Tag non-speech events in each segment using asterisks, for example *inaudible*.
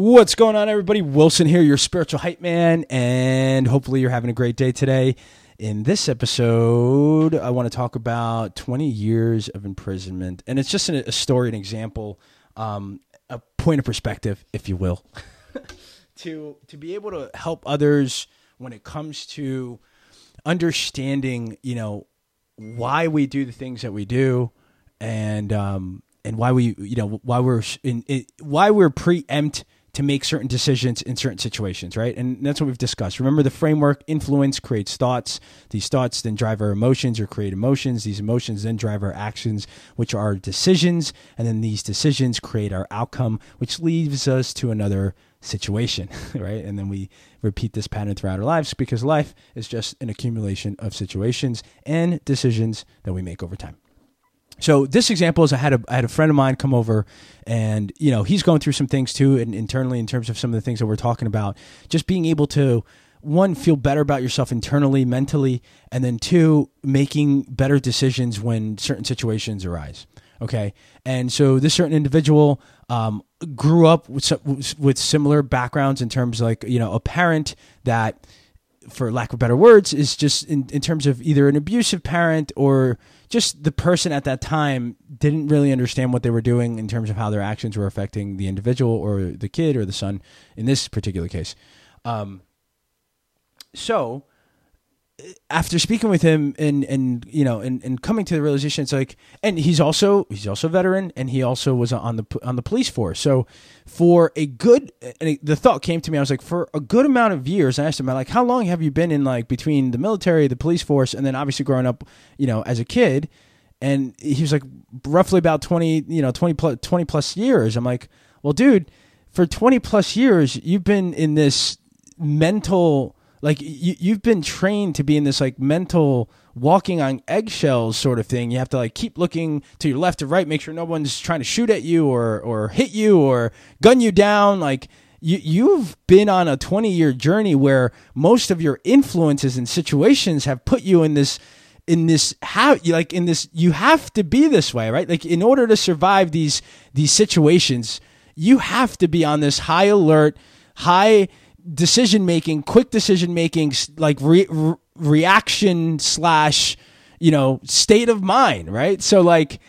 What's going on, everybody? Wilson here, your spiritual hype man, and hopefully you're having a great day today. In this episode, I want to talk about 20 years of imprisonment, and it's just a, story, an example, um, a point of perspective, if you will, *laughs* to to be able to help others when it comes to understanding, you know, why we do the things that we do, and um, and why we, you know, why we're in, in why we're preempt to make certain decisions in certain situations, right? And that's what we've discussed. Remember the framework influence creates thoughts. These thoughts then drive our emotions or create emotions. These emotions then drive our actions, which are decisions. And then these decisions create our outcome, which leads us to another situation, *laughs* right? And then we repeat this pattern throughout our lives because life is just an accumulation of situations and decisions that we make over time. So this example is I had a I had a friend of mine come over, and you know he's going through some things too, and internally in terms of some of the things that we're talking about, just being able to one feel better about yourself internally, mentally, and then two making better decisions when certain situations arise. Okay, and so this certain individual um, grew up with with similar backgrounds in terms like you know a parent that for lack of better words, is just in, in terms of either an abusive parent or just the person at that time didn't really understand what they were doing in terms of how their actions were affecting the individual or the kid or the son in this particular case. Um, so after speaking with him and and you know and, and coming to the realization it's like and he's also he's also a veteran and he also was on the on the police force. So for a good and the thought came to me I was like for a good amount of years I asked him like how long have you been in like between the military the police force and then obviously growing up you know as a kid? And he was like roughly about 20 you know 20 plus 20 plus years. I'm like well dude for 20 plus years you've been in this mental like you, you've been trained to be in this like mental walking on eggshells sort of thing. You have to like keep looking to your left or right, make sure no one's trying to shoot at you or or hit you or gun you down. Like you you've been on a 20 year journey where most of your influences and situations have put you in this in this how you like in this you have to be this way right like in order to survive these these situations you have to be on this high alert high decision making, quick decision making, like re- re- reaction slash, you know, state of mind, right? So like,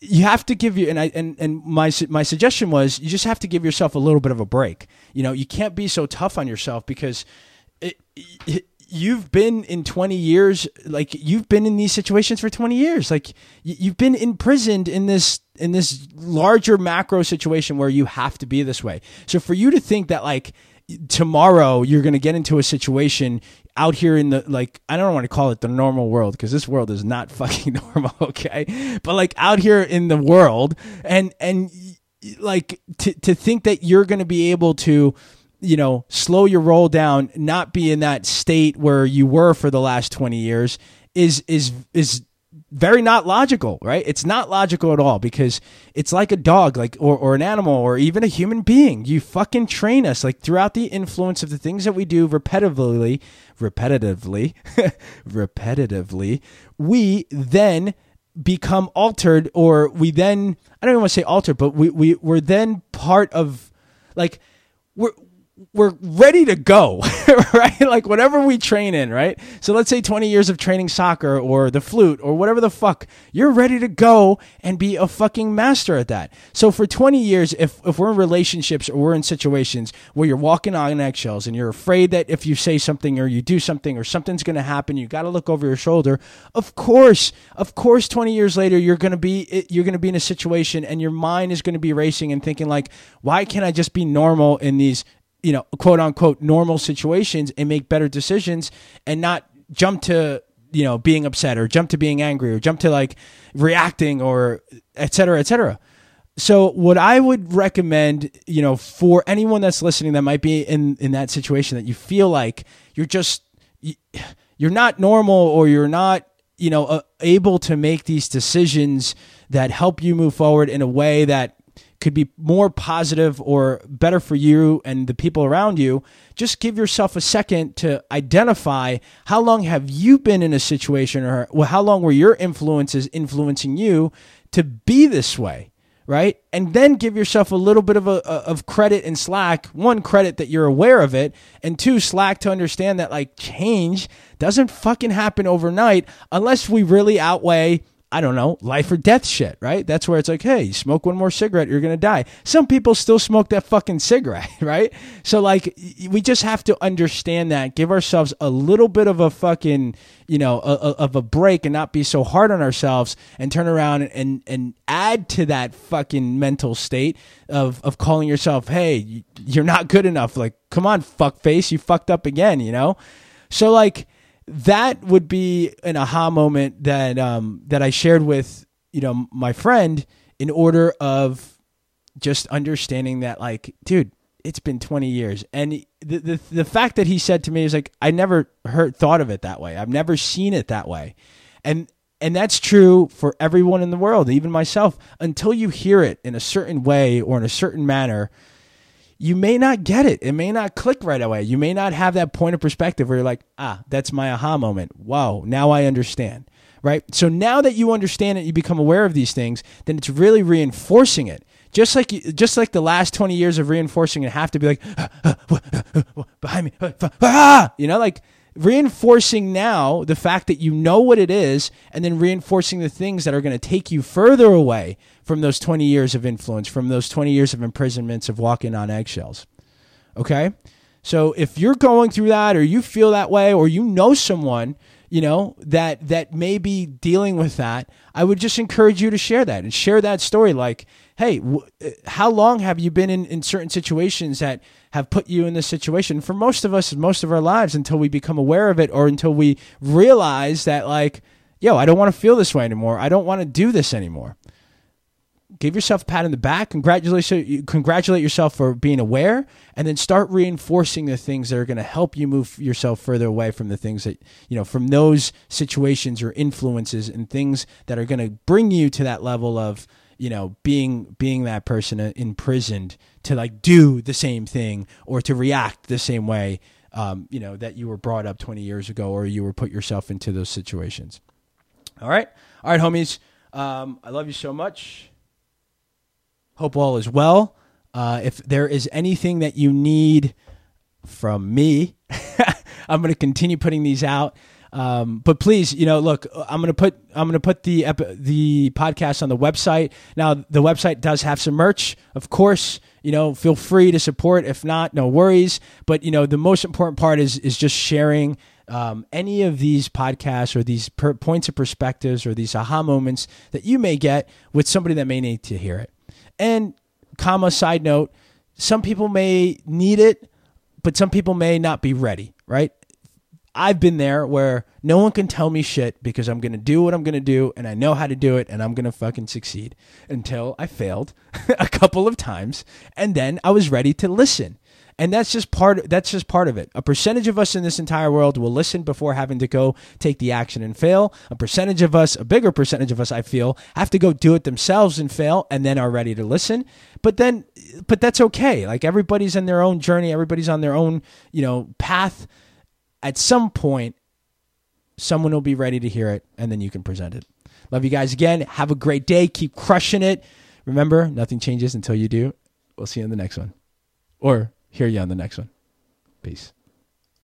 you have to give you and I and and my my suggestion was you just have to give yourself a little bit of a break. You know, you can't be so tough on yourself because it, it, you've been in 20 years like you've been in these situations for 20 years like you've been imprisoned in this in this larger macro situation where you have to be this way so for you to think that like tomorrow you're going to get into a situation out here in the like I don't want to call it the normal world because this world is not *laughs* fucking normal, okay? But like out here in the world and and like to to think that you're going to be able to you know slow your roll down, not be in that state where you were for the last 20 years is is is very not logical, right? It's not logical at all because it's like a dog, like or, or an animal or even a human being. You fucking train us like throughout the influence of the things that we do repetitively, repetitively, *laughs* repetitively, we then become altered or we then I don't even want to say altered, but we, we we're then part of like we're we're ready to go, *laughs* right? Like whatever we train in, right? So let's say 20 years of training soccer or the flute or whatever the fuck, you're ready to go and be a fucking master at that. So for 20 years, if, if we're in relationships or we're in situations where you're walking on eggshells and you're afraid that if you say something or you do something or something's going to happen, you got to look over your shoulder. Of course, of course, 20 years later, you're going to be, you're going to be in a situation and your mind is going to be racing and thinking like, why can't I just be normal in these you know, quote unquote normal situations and make better decisions and not jump to, you know, being upset or jump to being angry or jump to like reacting or et cetera, et cetera. So what I would recommend, you know, for anyone that's listening that might be in, in that situation that you feel like you're just, you're not normal or you're not, you know, able to make these decisions that help you move forward in a way that could be more positive or better for you and the people around you, just give yourself a second to identify how long have you been in a situation or how long were your influences influencing you to be this way, right? And then give yourself a little bit of a, of credit and slack. One credit that you're aware of it, and two slack to understand that like change doesn't fucking happen overnight unless we really outweigh I don't know, life or death shit, right? That's where it's like, hey, smoke one more cigarette, you're to die. Some people still smoke that fucking cigarette, *laughs* right? So, like, we just have to understand that, give ourselves a little bit of a fucking, you know, a, a, of a break and not be so hard on ourselves and turn around and, and add to that fucking mental state of, of calling yourself, hey, you're not good enough. Like, come on, fuck face, you fucked up again, you know? So, like, that would be an aha moment that um, that I shared with you know my friend in order of just understanding that like dude it's been 20 years. And the, the the fact that he said to me is like I never heard thought of it that way. I've never seen it that way. And and that's true for everyone in the world even myself. Until you hear it in a certain way or in a certain manner you may not get it. It may not click right away. You may not have that point of perspective where you're like, ah, that's my aha moment. Wow, now I understand. Right? So now that you understand it, you become aware of these things, then it's really reinforcing it. Just like just like the last 20 years of reinforcing it have to be like ah, ah, ah, behind me. Ah! You know, like reinforcing now the fact that you know what it is and then reinforcing the things that are going to take you further away from those 20 years of influence, from those 20 years of imprisonments of walking on eggshells. Okay? So if you're going through that or you feel that way or you know someone, you know, that that may be dealing with that, I would just encourage you to share that and share that story. Like, "Hey, w- uh, how long have you been in in certain situations that have put you in this situation? For most of us most of our lives until we become aware of it or until we realize that like yo i don't want to feel this way anymore. I don't want to do this anymore give yourself a pat on the back congratulate, congratulate yourself for being aware and then start reinforcing the things that are going to help you move yourself further away from the things that you know from those situations or influences and things that are going to bring you to that level of you know being being that person imprisoned to like do the same thing or to react the same way um, you know that you were brought up 20 years ago or you were put yourself into those situations. All right? All right homies. Um, i love you so much hope all is well uh, if there is anything that you need from me *laughs* i'm going to continue putting these out um, but please, you know, look, I'm gonna put I'm gonna put the the podcast on the website. Now, the website does have some merch, of course. You know, feel free to support. If not, no worries. But you know, the most important part is is just sharing um, any of these podcasts or these per- points of perspectives or these aha moments that you may get with somebody that may need to hear it. And comma side note, some people may need it, but some people may not be ready. Right? I've been there where no one can tell me shit because I'm going to do what I'm going to do and I know how to do it and I'm going to fucking succeed until I failed *laughs* a couple of times and then I was ready to listen. And that's just part that's just part of it. A percentage of us in this entire world will listen before having to go take the action and fail. A percentage of us, a bigger percentage of us I feel, have to go do it themselves and fail and then are ready to listen. But then but that's okay. Like everybody's in their own journey, everybody's on their own, you know, path at some point, someone will be ready to hear it, and then you can present it. Love you guys again. Have a great day. Keep crushing it. Remember, nothing changes until you do. We'll see you in the next one, or hear you on the next one. Peace.